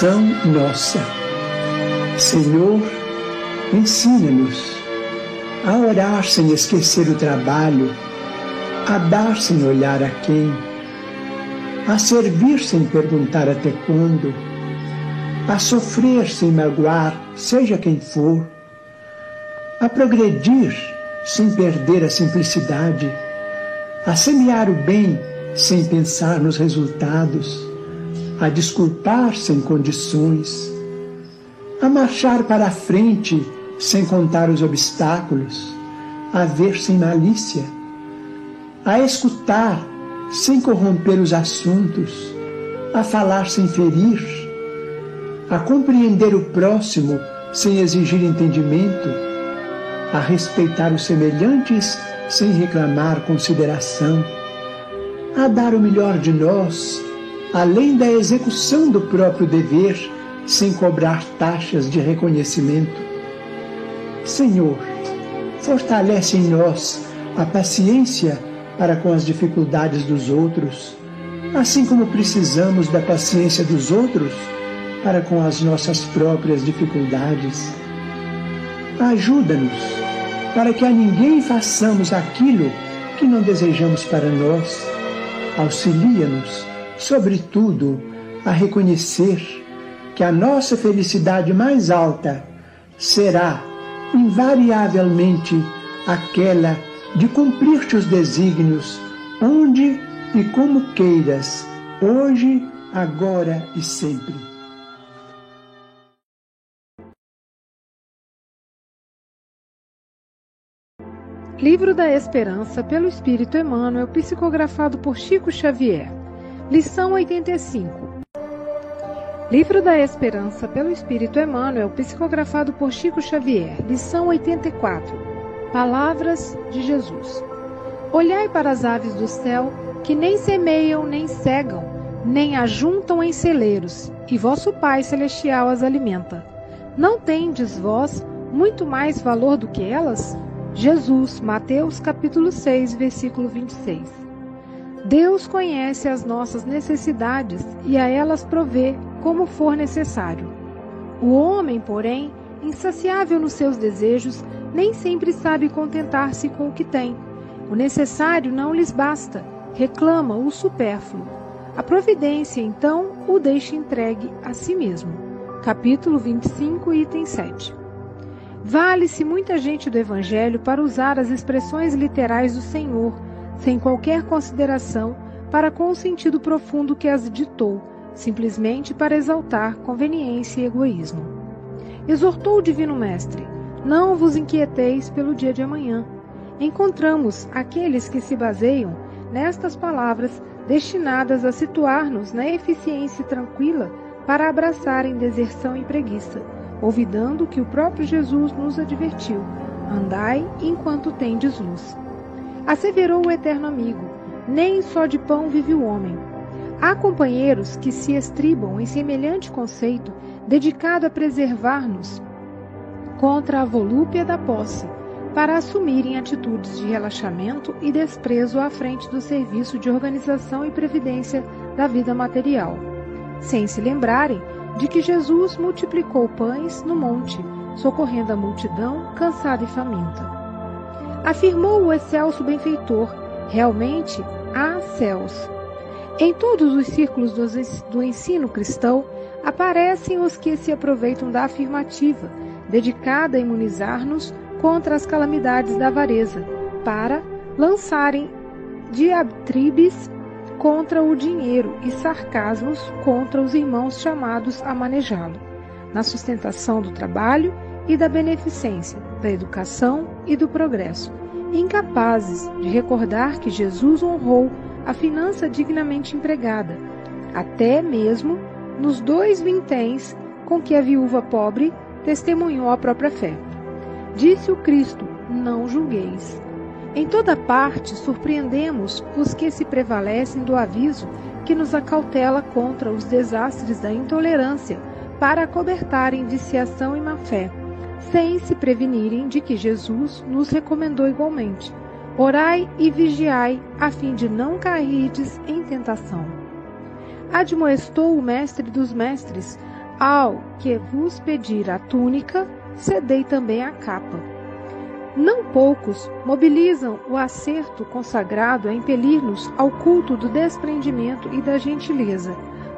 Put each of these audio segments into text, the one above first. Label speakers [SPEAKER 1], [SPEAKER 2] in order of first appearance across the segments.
[SPEAKER 1] Oração nossa. Senhor, ensina-nos a orar sem esquecer o trabalho, a dar sem olhar a quem, a servir sem perguntar até quando, a sofrer sem magoar, seja quem for, a progredir sem perder a simplicidade, a semear o bem sem pensar nos resultados a desculpar sem condições, a marchar para a frente sem contar os obstáculos, a ver sem malícia, a escutar sem corromper os assuntos, a falar sem ferir, a compreender o próximo sem exigir entendimento, a respeitar os semelhantes sem reclamar consideração, a dar o melhor de nós além da execução do próprio dever, sem cobrar taxas de reconhecimento. Senhor, fortalece em nós a paciência para com as dificuldades dos outros, assim como precisamos da paciência dos outros para com as nossas próprias dificuldades. Ajuda-nos para que a ninguém façamos aquilo que não desejamos para nós. Auxilia-nos sobretudo, a reconhecer que a nossa felicidade mais alta será invariavelmente aquela de cumprir os desígnios onde e como queiras, hoje, agora e sempre.
[SPEAKER 2] Livro da Esperança pelo Espírito Emmanuel, psicografado por Chico Xavier. Lição 85 Livro da Esperança pelo Espírito Emmanuel, psicografado por Chico Xavier. Lição 84 Palavras de Jesus Olhai para as aves do céu, que nem semeiam, nem cegam, nem ajuntam em celeiros, e vosso Pai Celestial as alimenta. Não tendes vós muito mais valor do que elas? Jesus, Mateus capítulo 6, versículo 26. Deus conhece as nossas necessidades e a elas provê como for necessário. O homem, porém, insaciável nos seus desejos, nem sempre sabe contentar-se com o que tem. O necessário não lhes basta, reclama o supérfluo. A providência, então, o deixa entregue a si mesmo. Capítulo 25, item 7. Vale-se muita gente do Evangelho para usar as expressões literais do Senhor sem qualquer consideração para com o sentido profundo que as ditou, simplesmente para exaltar conveniência e egoísmo. Exortou o Divino Mestre: Não vos inquieteis pelo dia de amanhã. Encontramos aqueles que se baseiam nestas palavras destinadas a situar-nos na eficiência tranquila para abraçarem deserção e preguiça, olvidando que o próprio Jesus nos advertiu: Andai enquanto tendes luz. Asseverou o eterno amigo: Nem só de pão vive o homem. Há companheiros que se estribam em semelhante conceito, dedicado a preservar-nos contra a volúpia da posse, para assumirem atitudes de relaxamento e desprezo à frente do serviço de organização e previdência da vida material, sem se lembrarem de que Jesus multiplicou pães no monte, socorrendo a multidão cansada e faminta. Afirmou o excelso benfeitor: realmente há céus. Em todos os círculos do ensino cristão aparecem os que se aproveitam da afirmativa, dedicada a imunizar-nos contra as calamidades da avareza, para lançarem diatribes contra o dinheiro e sarcasmos contra os irmãos chamados a manejá-lo, na sustentação do trabalho e da beneficência, da educação e do progresso, incapazes de recordar que Jesus honrou a finança dignamente empregada, até mesmo nos dois vinténs com que a viúva pobre testemunhou a própria fé. Disse o Cristo: Não julgueis. Em toda parte surpreendemos os que se prevalecem do aviso que nos acautela contra os desastres da intolerância para acobertarem viciação e má fé sem se prevenirem de que Jesus nos recomendou igualmente: Orai e vigiai, a fim de não cairdes em tentação. admoestou o mestre dos mestres: Ao que vos pedir a túnica, cedei também a capa. Não poucos mobilizam o acerto consagrado a impelir-nos ao culto do desprendimento e da gentileza,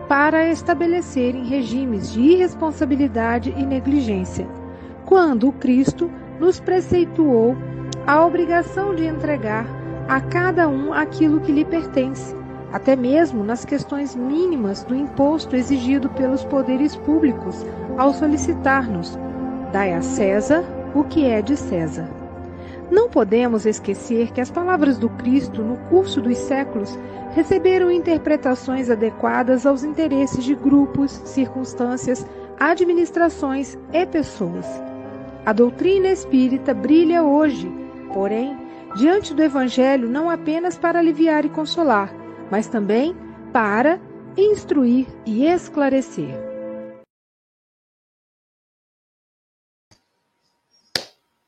[SPEAKER 2] para estabelecerem regimes de irresponsabilidade e negligência, quando Cristo nos preceituou a obrigação de entregar a cada um aquilo que lhe pertence, até mesmo nas questões mínimas do imposto exigido pelos poderes públicos ao solicitar-nos: dai a César o que é de César. Não podemos esquecer que as palavras do Cristo, no curso dos séculos, receberam interpretações adequadas aos interesses de grupos, circunstâncias, administrações e pessoas. A doutrina espírita brilha hoje, porém, diante do Evangelho não apenas para aliviar e consolar, mas também para instruir e esclarecer.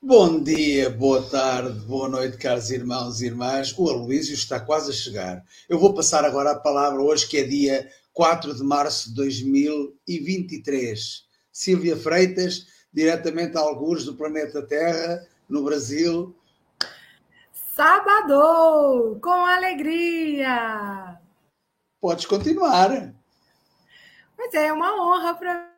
[SPEAKER 3] Bom dia, boa tarde, boa noite, caros irmãos e irmãs. O Aloísio está quase a chegar. Eu vou passar agora a palavra hoje, que é dia 4 de março de 2023. Silvia Freitas, diretamente a alguns do planeta Terra, no Brasil,
[SPEAKER 4] Sábado, com alegria.
[SPEAKER 3] Podes continuar.
[SPEAKER 4] Mas é uma honra para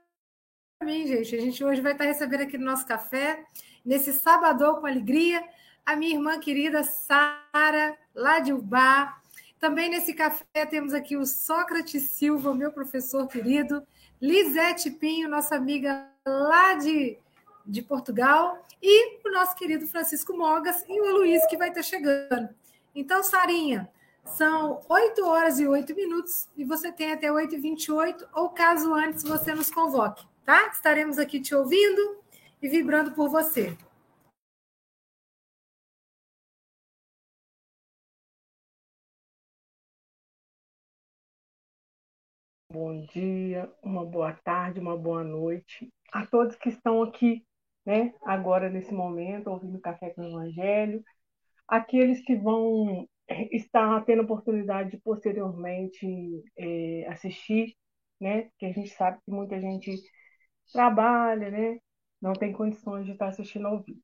[SPEAKER 4] mim, gente. A gente hoje vai estar recebendo aqui no nosso café, nesse sábado com alegria, a minha irmã querida Sara, lá de Ubá. Também nesse café temos aqui o Sócrates Silva, meu professor querido, Lisete Pinho, nossa amiga lá de de Portugal, e o nosso querido Francisco Mogas e o Luiz, que vai estar chegando. Então, Sarinha, são 8 horas e 8 minutos e você tem até 8h28, ou caso antes você nos convoque, tá? Estaremos aqui te ouvindo e vibrando por você.
[SPEAKER 5] Bom dia, uma boa tarde, uma boa noite a todos que estão aqui né, agora nesse momento, ouvindo Café com o Evangelho, aqueles que vão eh, estar tendo oportunidade de posteriormente é, assistir, né, porque a gente sabe que muita gente trabalha, né, não tem condições de estar assistindo ao vivo.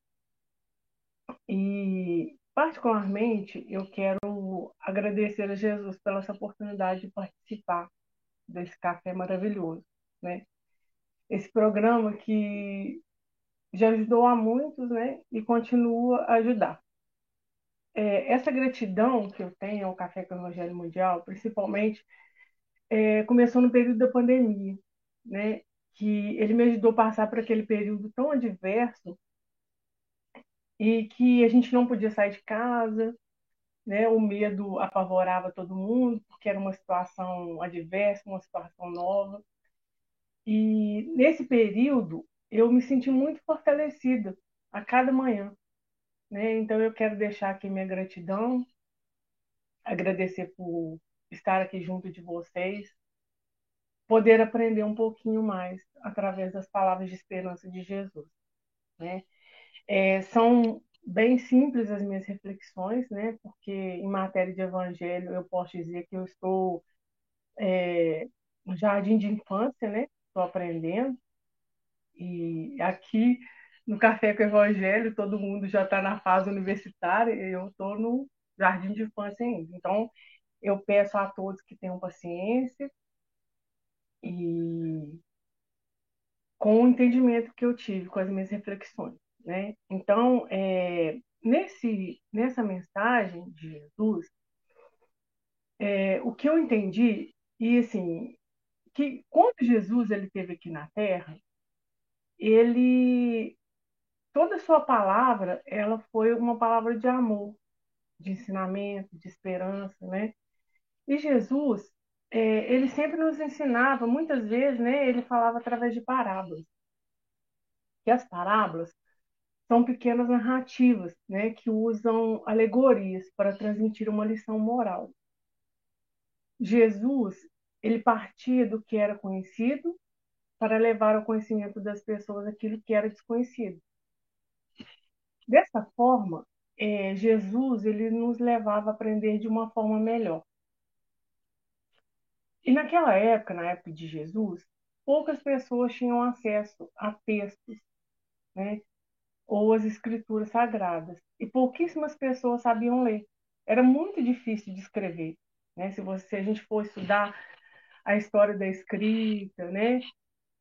[SPEAKER 5] E, particularmente, eu quero agradecer a Jesus pela essa oportunidade de participar desse café maravilhoso, né? Esse programa que já ajudou a muitos, né? E continua a ajudar. É, essa gratidão que eu tenho ao Café com o Evangelho Mundial, principalmente, é, começou no período da pandemia, né? Que ele me ajudou a passar por aquele período tão adverso e que a gente não podia sair de casa, né? O medo apavorava todo mundo porque era uma situação adversa, uma situação nova. E nesse período eu me senti muito fortalecida a cada manhã. Né? Então, eu quero deixar aqui minha gratidão, agradecer por estar aqui junto de vocês, poder aprender um pouquinho mais através das palavras de esperança de Jesus. Né? É, são bem simples as minhas reflexões, né? porque em matéria de evangelho eu posso dizer que eu estou é, no jardim de infância, né? estou aprendendo, e aqui no Café com o Evangelho, todo mundo já está na fase universitária, eu estou no jardim de infância ainda. Então, eu peço a todos que tenham paciência e com o entendimento que eu tive com as minhas reflexões. Né? Então, é, nesse, nessa mensagem de Jesus, é, o que eu entendi, e assim, que quando Jesus ele esteve aqui na Terra, ele toda a sua palavra, ela foi uma palavra de amor, de ensinamento, de esperança, né? E Jesus, é, ele sempre nos ensinava, muitas vezes, né? Ele falava através de parábolas. E as parábolas são pequenas narrativas, né? Que usam alegorias para transmitir uma lição moral. Jesus, ele partia do que era conhecido para levar ao conhecimento das pessoas aquilo que era desconhecido. Dessa forma, é, Jesus ele nos levava a aprender de uma forma melhor. E naquela época, na época de Jesus, poucas pessoas tinham acesso a textos, né? Ou as escrituras sagradas. E pouquíssimas pessoas sabiam ler. Era muito difícil de escrever. Né? Se, você, se a gente for estudar a história da escrita, né?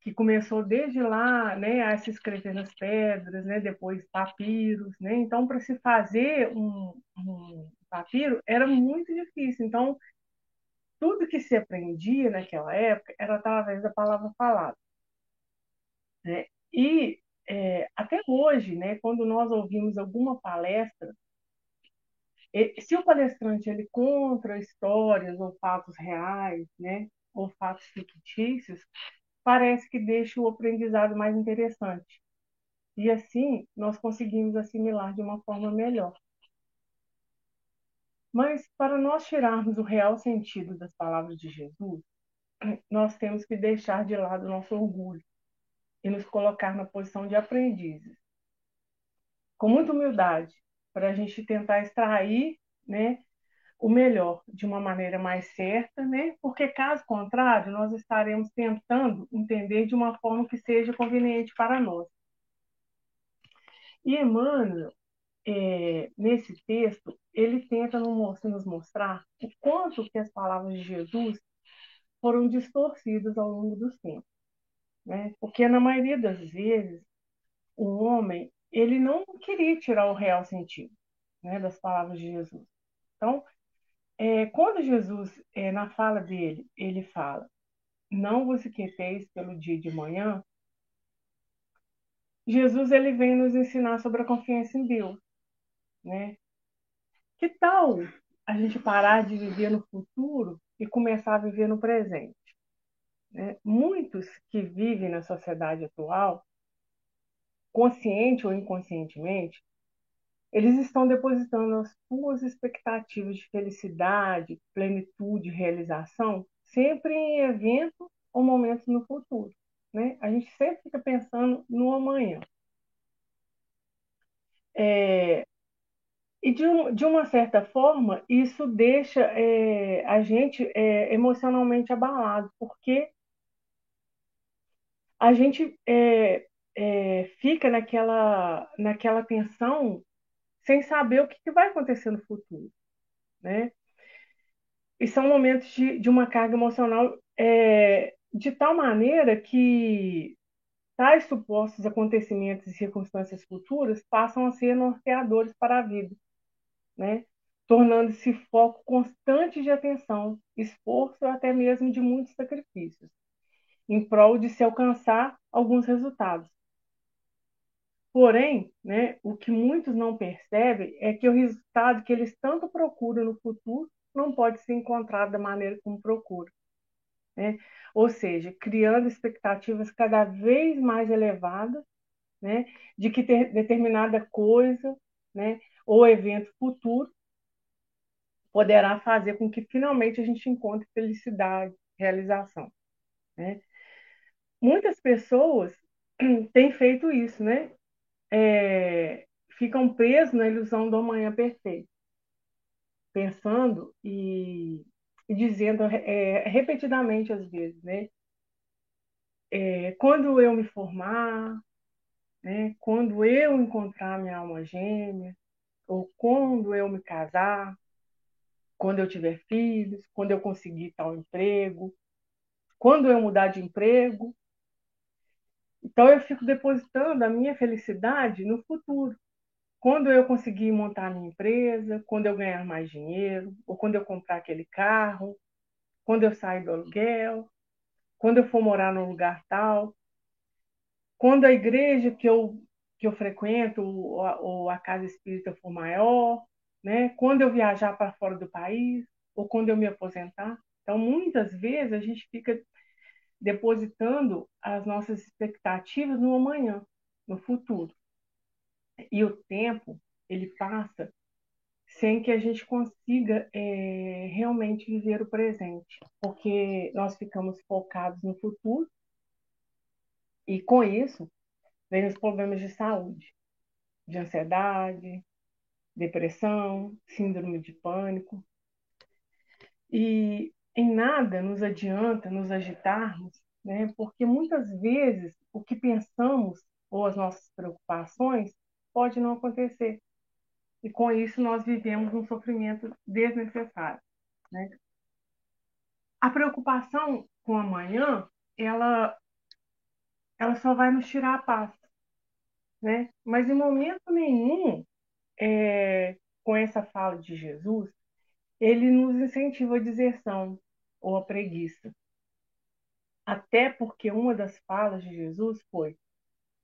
[SPEAKER 5] que começou desde lá né, a se escrever nas pedras, né, depois papiros. Né? Então, para se fazer um, um papiro era muito difícil. Então, tudo que se aprendia naquela época era através da palavra falada. Né? E é, até hoje, né, quando nós ouvimos alguma palestra, se o palestrante ele conta histórias ou fatos reais, né, ou fatos fictícios, parece que deixa o aprendizado mais interessante. E assim nós conseguimos assimilar de uma forma melhor. Mas para nós tirarmos o real sentido das palavras de Jesus, nós temos que deixar de lado o nosso orgulho e nos colocar na posição de aprendizes. Com muita humildade, para a gente tentar extrair né, o melhor de uma maneira mais certa, né? porque caso contrário, nós estaremos tentando entender de uma forma que seja conveniente para nós. E Emmanuel, é, nesse texto, ele tenta nos mostrar o quanto que as palavras de Jesus foram distorcidas ao longo dos tempos. Né? Porque, na maioria das vezes, o homem ele não queria tirar o real sentido né, das palavras de Jesus. Então, é, quando Jesus, é, na fala dele, ele fala, não vos inquieteis pelo dia de manhã, Jesus ele vem nos ensinar sobre a confiança em Deus, né? Que tal a gente parar de viver no futuro e começar a viver no presente? Né? Muitos que vivem na sociedade atual, consciente ou inconscientemente, eles estão depositando as suas expectativas de felicidade, plenitude, realização, sempre em eventos ou momentos no futuro. Né? A gente sempre fica pensando no amanhã. É, e de, um, de, uma certa forma, isso deixa é, a gente é, emocionalmente abalado, porque a gente é, é, fica naquela, naquela tensão sem saber o que, que vai acontecer no futuro. Né? E são momentos de, de uma carga emocional é, de tal maneira que tais supostos acontecimentos e circunstâncias futuras passam a ser norteadores para a vida, né? tornando-se foco constante de atenção, esforço ou até mesmo de muitos sacrifícios em prol de se alcançar alguns resultados. Porém, né, o que muitos não percebem é que o resultado que eles tanto procuram no futuro não pode ser encontrado da maneira como procuram. Né? Ou seja, criando expectativas cada vez mais elevadas né, de que ter determinada coisa né, ou evento futuro poderá fazer com que finalmente a gente encontre felicidade, realização. Né? Muitas pessoas têm feito isso, né? É, ficam presos na ilusão do amanhã perfeito, pensando e, e dizendo é, repetidamente às vezes, né? É, quando eu me formar, né? Quando eu encontrar minha alma gêmea, ou quando eu me casar, quando eu tiver filhos, quando eu conseguir tal emprego, quando eu mudar de emprego, então eu fico depositando a minha felicidade no futuro. Quando eu conseguir montar minha empresa, quando eu ganhar mais dinheiro, ou quando eu comprar aquele carro, quando eu sair do aluguel, quando eu for morar num lugar tal, quando a igreja que eu, que eu frequento ou a, ou a casa espírita for maior, né? quando eu viajar para fora do país, ou quando eu me aposentar. Então, muitas vezes a gente fica depositando as nossas expectativas no amanhã, no futuro. E o tempo, ele passa sem que a gente consiga é, realmente viver o presente, porque nós ficamos focados no futuro e com isso vem os problemas de saúde, de ansiedade, depressão, síndrome de pânico. E em nada nos adianta nos agitarmos, né? Porque muitas vezes o que pensamos ou as nossas preocupações pode não acontecer. E com isso nós vivemos um sofrimento desnecessário, né? A preocupação com amanhã, ela ela só vai nos tirar a paz, né? Mas em momento nenhum, é, com essa fala de Jesus, ele nos incentiva a deserção ou a preguiça. Até porque uma das falas de Jesus foi: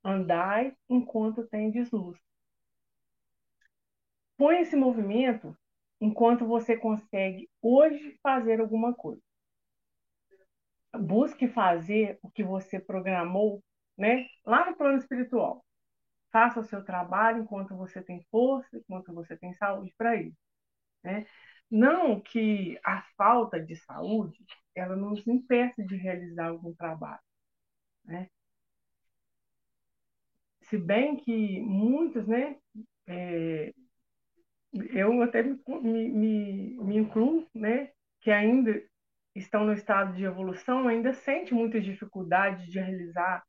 [SPEAKER 5] andai enquanto tendes luz. Põe esse movimento enquanto você consegue hoje fazer alguma coisa. Busque fazer o que você programou né? Lá no plano espiritual. Faça o seu trabalho enquanto você tem força, enquanto você tem saúde para isso, né? Não que a falta de saúde ela nos impeça de realizar algum trabalho, né? Se bem que muitos, né? É, eu até me, me, me incluo, né? Que ainda estão no estado de evolução, ainda sente muitas dificuldades de realizar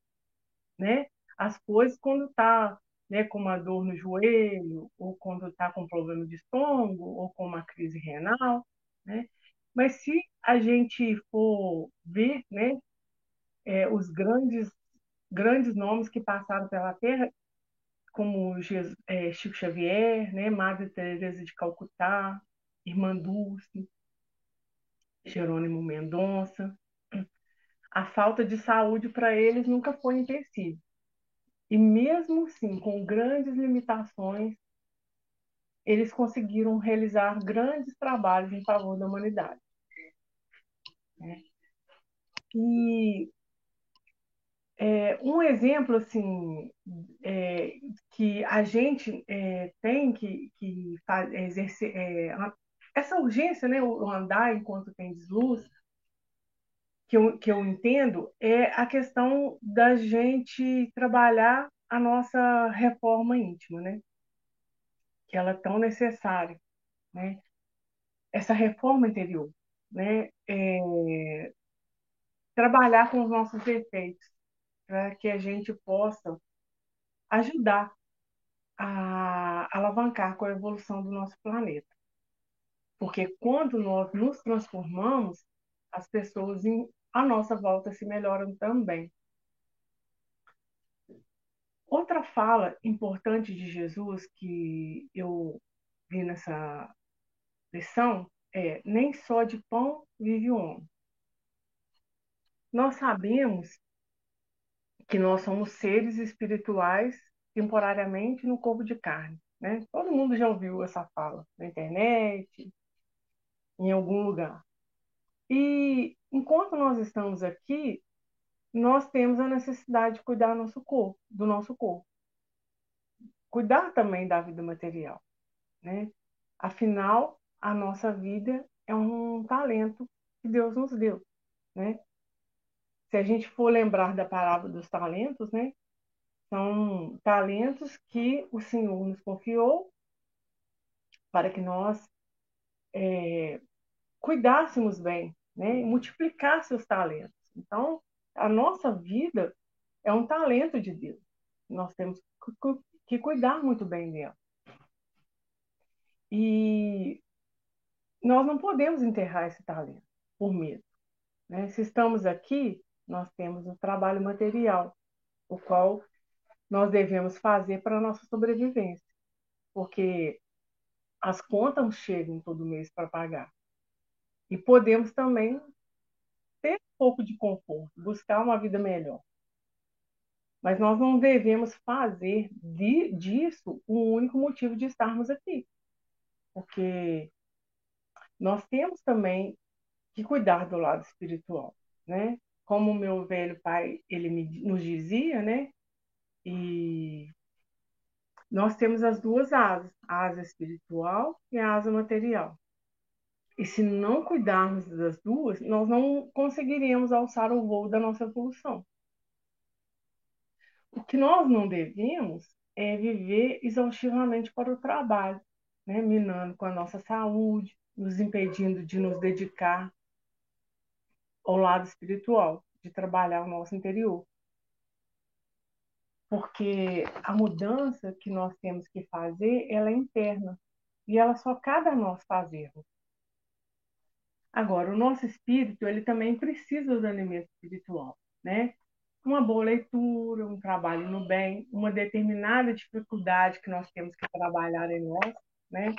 [SPEAKER 5] né, as coisas quando está né, com uma dor no joelho, ou quando está com problema de estômago, ou com uma crise renal. Né? Mas se a gente for ver né, é, os grandes, grandes nomes que passaram pela Terra, como Jesus, é, Chico Xavier, né, Madre Teresa de Calcutá, Irmã Dulce, Jerônimo Mendonça, a falta de saúde para eles nunca foi empecilho. E mesmo assim, com grandes limitações, eles conseguiram realizar grandes trabalhos em favor da humanidade. É. E é, um exemplo assim é, que a gente é, tem que, que exercer é, essa urgência, né, o andar enquanto tem luz, que eu, que eu entendo é a questão da gente trabalhar a nossa reforma íntima, né? Que ela é tão necessária, né? Essa reforma interior, né? É... Trabalhar com os nossos defeitos, para que a gente possa ajudar a alavancar com a evolução do nosso planeta. Porque quando nós nos transformamos, as pessoas à nossa volta se melhoram também. Outra fala importante de Jesus que eu vi nessa lição é: nem só de pão vive o homem. Nós sabemos que nós somos seres espirituais temporariamente no corpo de carne. Né? Todo mundo já ouviu essa fala na internet, em algum lugar. E enquanto nós estamos aqui, nós temos a necessidade de cuidar do nosso corpo, do nosso corpo. Cuidar também da vida material, né? Afinal, a nossa vida é um talento que Deus nos deu, né? Se a gente for lembrar da parábola dos talentos, né? São talentos que o Senhor nos confiou para que nós é, cuidássemos bem né, multiplicar seus talentos. Então, a nossa vida é um talento de Deus. Nós temos que cuidar muito bem dela. E nós não podemos enterrar esse talento por medo. Né? Se estamos aqui, nós temos um trabalho material, o qual nós devemos fazer para a nossa sobrevivência, porque as contas chegam todo mês para pagar. E podemos também ter um pouco de conforto, buscar uma vida melhor. Mas nós não devemos fazer de, disso o único motivo de estarmos aqui. Porque nós temos também que cuidar do lado espiritual, né? Como o meu velho pai, ele me, nos dizia, né? E nós temos as duas asas, a asa espiritual e a asa material. E se não cuidarmos das duas, nós não conseguiremos alçar o voo da nossa evolução. O que nós não devemos é viver exaustivamente para o trabalho, né? minando com a nossa saúde, nos impedindo de nos dedicar ao lado espiritual, de trabalhar o nosso interior. Porque a mudança que nós temos que fazer, ela é interna. E ela só cabe a nós fazermos. Agora, o nosso espírito, ele também precisa do alimento espiritual, né? Uma boa leitura, um trabalho no bem, uma determinada dificuldade que nós temos que trabalhar em nós, né?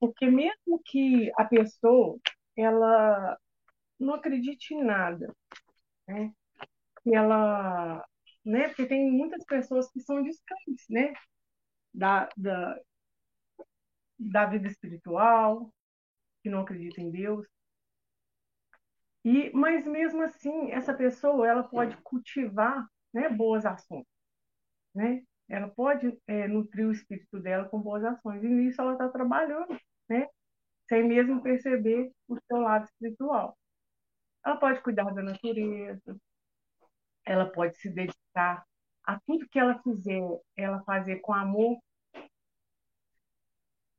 [SPEAKER 5] Porque mesmo que a pessoa, ela não acredite em nada, né? Que ela, né? Porque tem muitas pessoas que são distantes, né? Da, da, da vida espiritual, que não acreditam em Deus. E, mas mesmo assim, essa pessoa ela pode cultivar né, boas ações, né? Ela pode é, nutrir o espírito dela com boas ações e nisso ela está trabalhando, né? Sem mesmo perceber o seu lado espiritual. Ela pode cuidar da natureza, ela pode se dedicar a tudo que ela fizer, ela fazer com amor.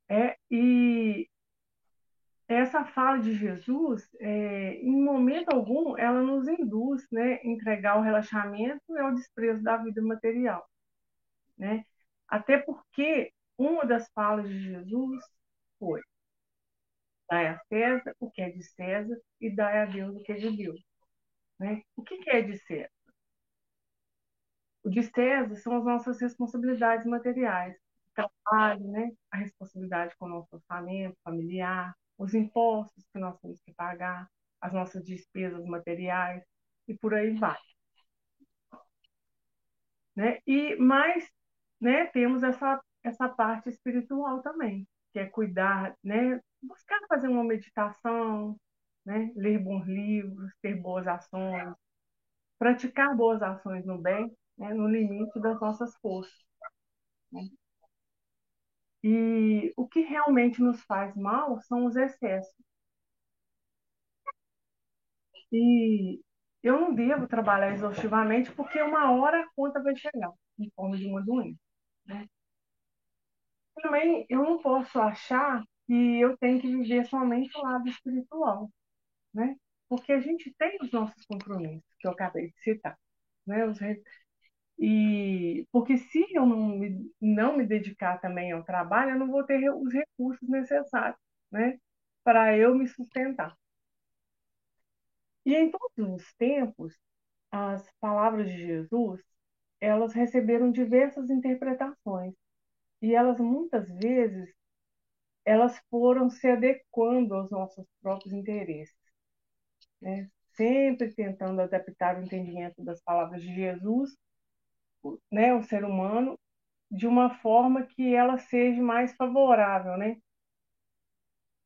[SPEAKER 5] É, e essa fala de Jesus, é, em momento algum, ela nos induz né, a entregar o relaxamento e ao desprezo da vida material. Né? Até porque uma das falas de Jesus foi: dai a César o que é de César e dai a Deus o que é de Deus. Né? O que é de César? O de César são as nossas responsabilidades materiais, trabalho, né? a responsabilidade com o nosso orçamento familiar, os impostos que nós temos que pagar, as nossas despesas materiais e por aí vai. Né? E mais, né, temos essa essa parte espiritual também, que é cuidar, né, buscar fazer uma meditação, né, ler bons livros, ter boas ações, praticar boas ações no bem, né, no limite das nossas forças. Né? E o que realmente nos faz mal são os excessos. E eu não devo trabalhar exaustivamente porque uma hora a conta vai chegar em forma de uma doença. Né? Também eu não posso achar que eu tenho que viver somente o lado espiritual, né? Porque a gente tem os nossos compromissos, que eu acabei de citar, né? Os, e porque se eu não me, não me dedicar também ao trabalho, eu não vou ter os recursos necessários, né, para eu me sustentar. E em todos os tempos, as palavras de Jesus, elas receberam diversas interpretações. E elas muitas vezes elas foram se adequando aos nossos próprios interesses, né? Sempre tentando adaptar o entendimento das palavras de Jesus né, o ser humano de uma forma que ela seja mais favorável, né?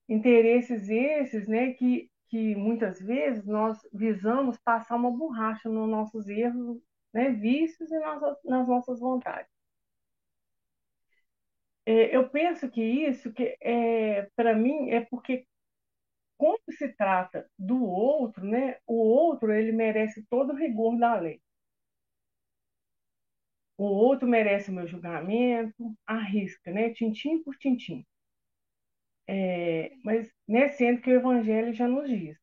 [SPEAKER 5] Interesses esses, né, que, que muitas vezes nós visamos passar uma borracha nos nossos erros, né, vícios e nas, nas nossas vontades. É, eu penso que isso, que é, para mim, é porque quando se trata do outro, né, o outro ele merece todo o rigor da lei o outro merece o meu julgamento, arrisca, né? Tintim por tintim. É, mas, né, sendo que o Evangelho já nos diz: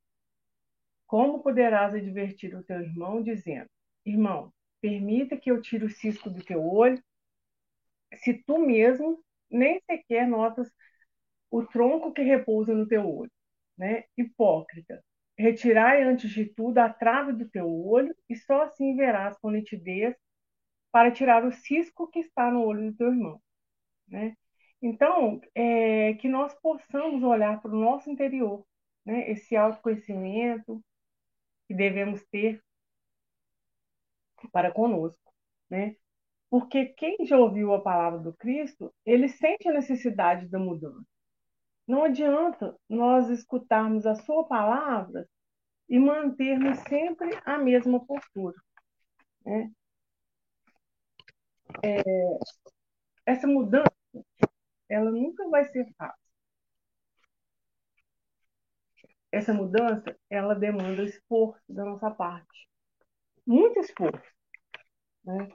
[SPEAKER 5] Como poderás advertir o teu irmão, dizendo: Irmão, permita que eu tire o cisco do teu olho, se tu mesmo nem sequer notas o tronco que repousa no teu olho, né? Hipócrita, retirai antes de tudo a trave do teu olho, e só assim verás com nitidez para tirar o cisco que está no olho do teu irmão. Né? Então, é, que nós possamos olhar para o nosso interior, né? esse autoconhecimento que devemos ter para conosco. Né? Porque quem já ouviu a palavra do Cristo, ele sente a necessidade da mudança. Não adianta nós escutarmos a sua palavra e mantermos sempre a mesma postura. Né? É, essa mudança, ela nunca vai ser fácil. Essa mudança, ela demanda esforço da nossa parte. Muito esforço. Né?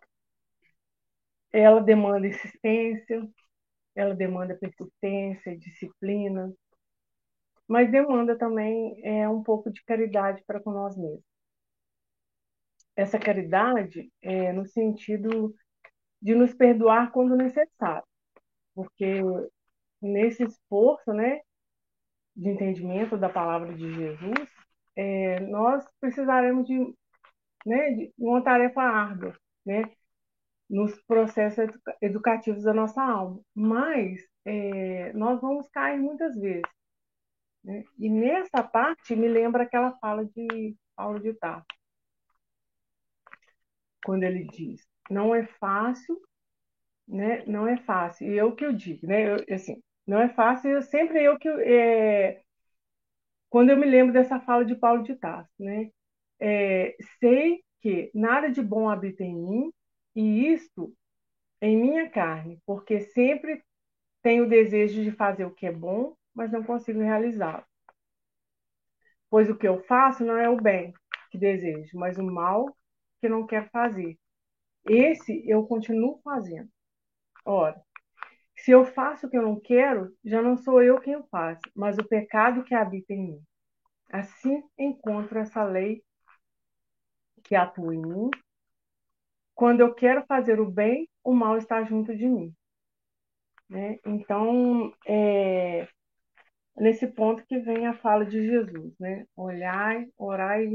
[SPEAKER 5] Ela demanda insistência, ela demanda persistência, disciplina. mas demanda também é, um pouco de caridade para com nós mesmos. Essa caridade é no sentido de nos perdoar quando necessário, porque nesse esforço, né, de entendimento da palavra de Jesus, é, nós precisaremos de, né, de uma tarefa árdua, né, nos processos educativos da nossa alma. Mas é, nós vamos cair muitas vezes. Né? E nessa parte me lembra aquela fala de Paulo de Tarso, quando ele diz: não é fácil, né? Não é fácil. E eu que eu digo, né? Eu, assim, não é fácil. Eu, sempre eu que é, quando eu me lembro dessa fala de Paulo de Tarso, né? É, sei que nada de bom habita em mim e isto em minha carne, porque sempre tenho o desejo de fazer o que é bom, mas não consigo realizá-lo. Pois o que eu faço não é o bem que desejo, mas o mal que não quero fazer. Esse eu continuo fazendo. Ora, se eu faço o que eu não quero, já não sou eu quem o faz, mas o pecado que habita em mim. Assim encontro essa lei que atua em mim. Quando eu quero fazer o bem, o mal está junto de mim. Né? Então, é nesse ponto que vem a fala de Jesus, né? Olhai, orai e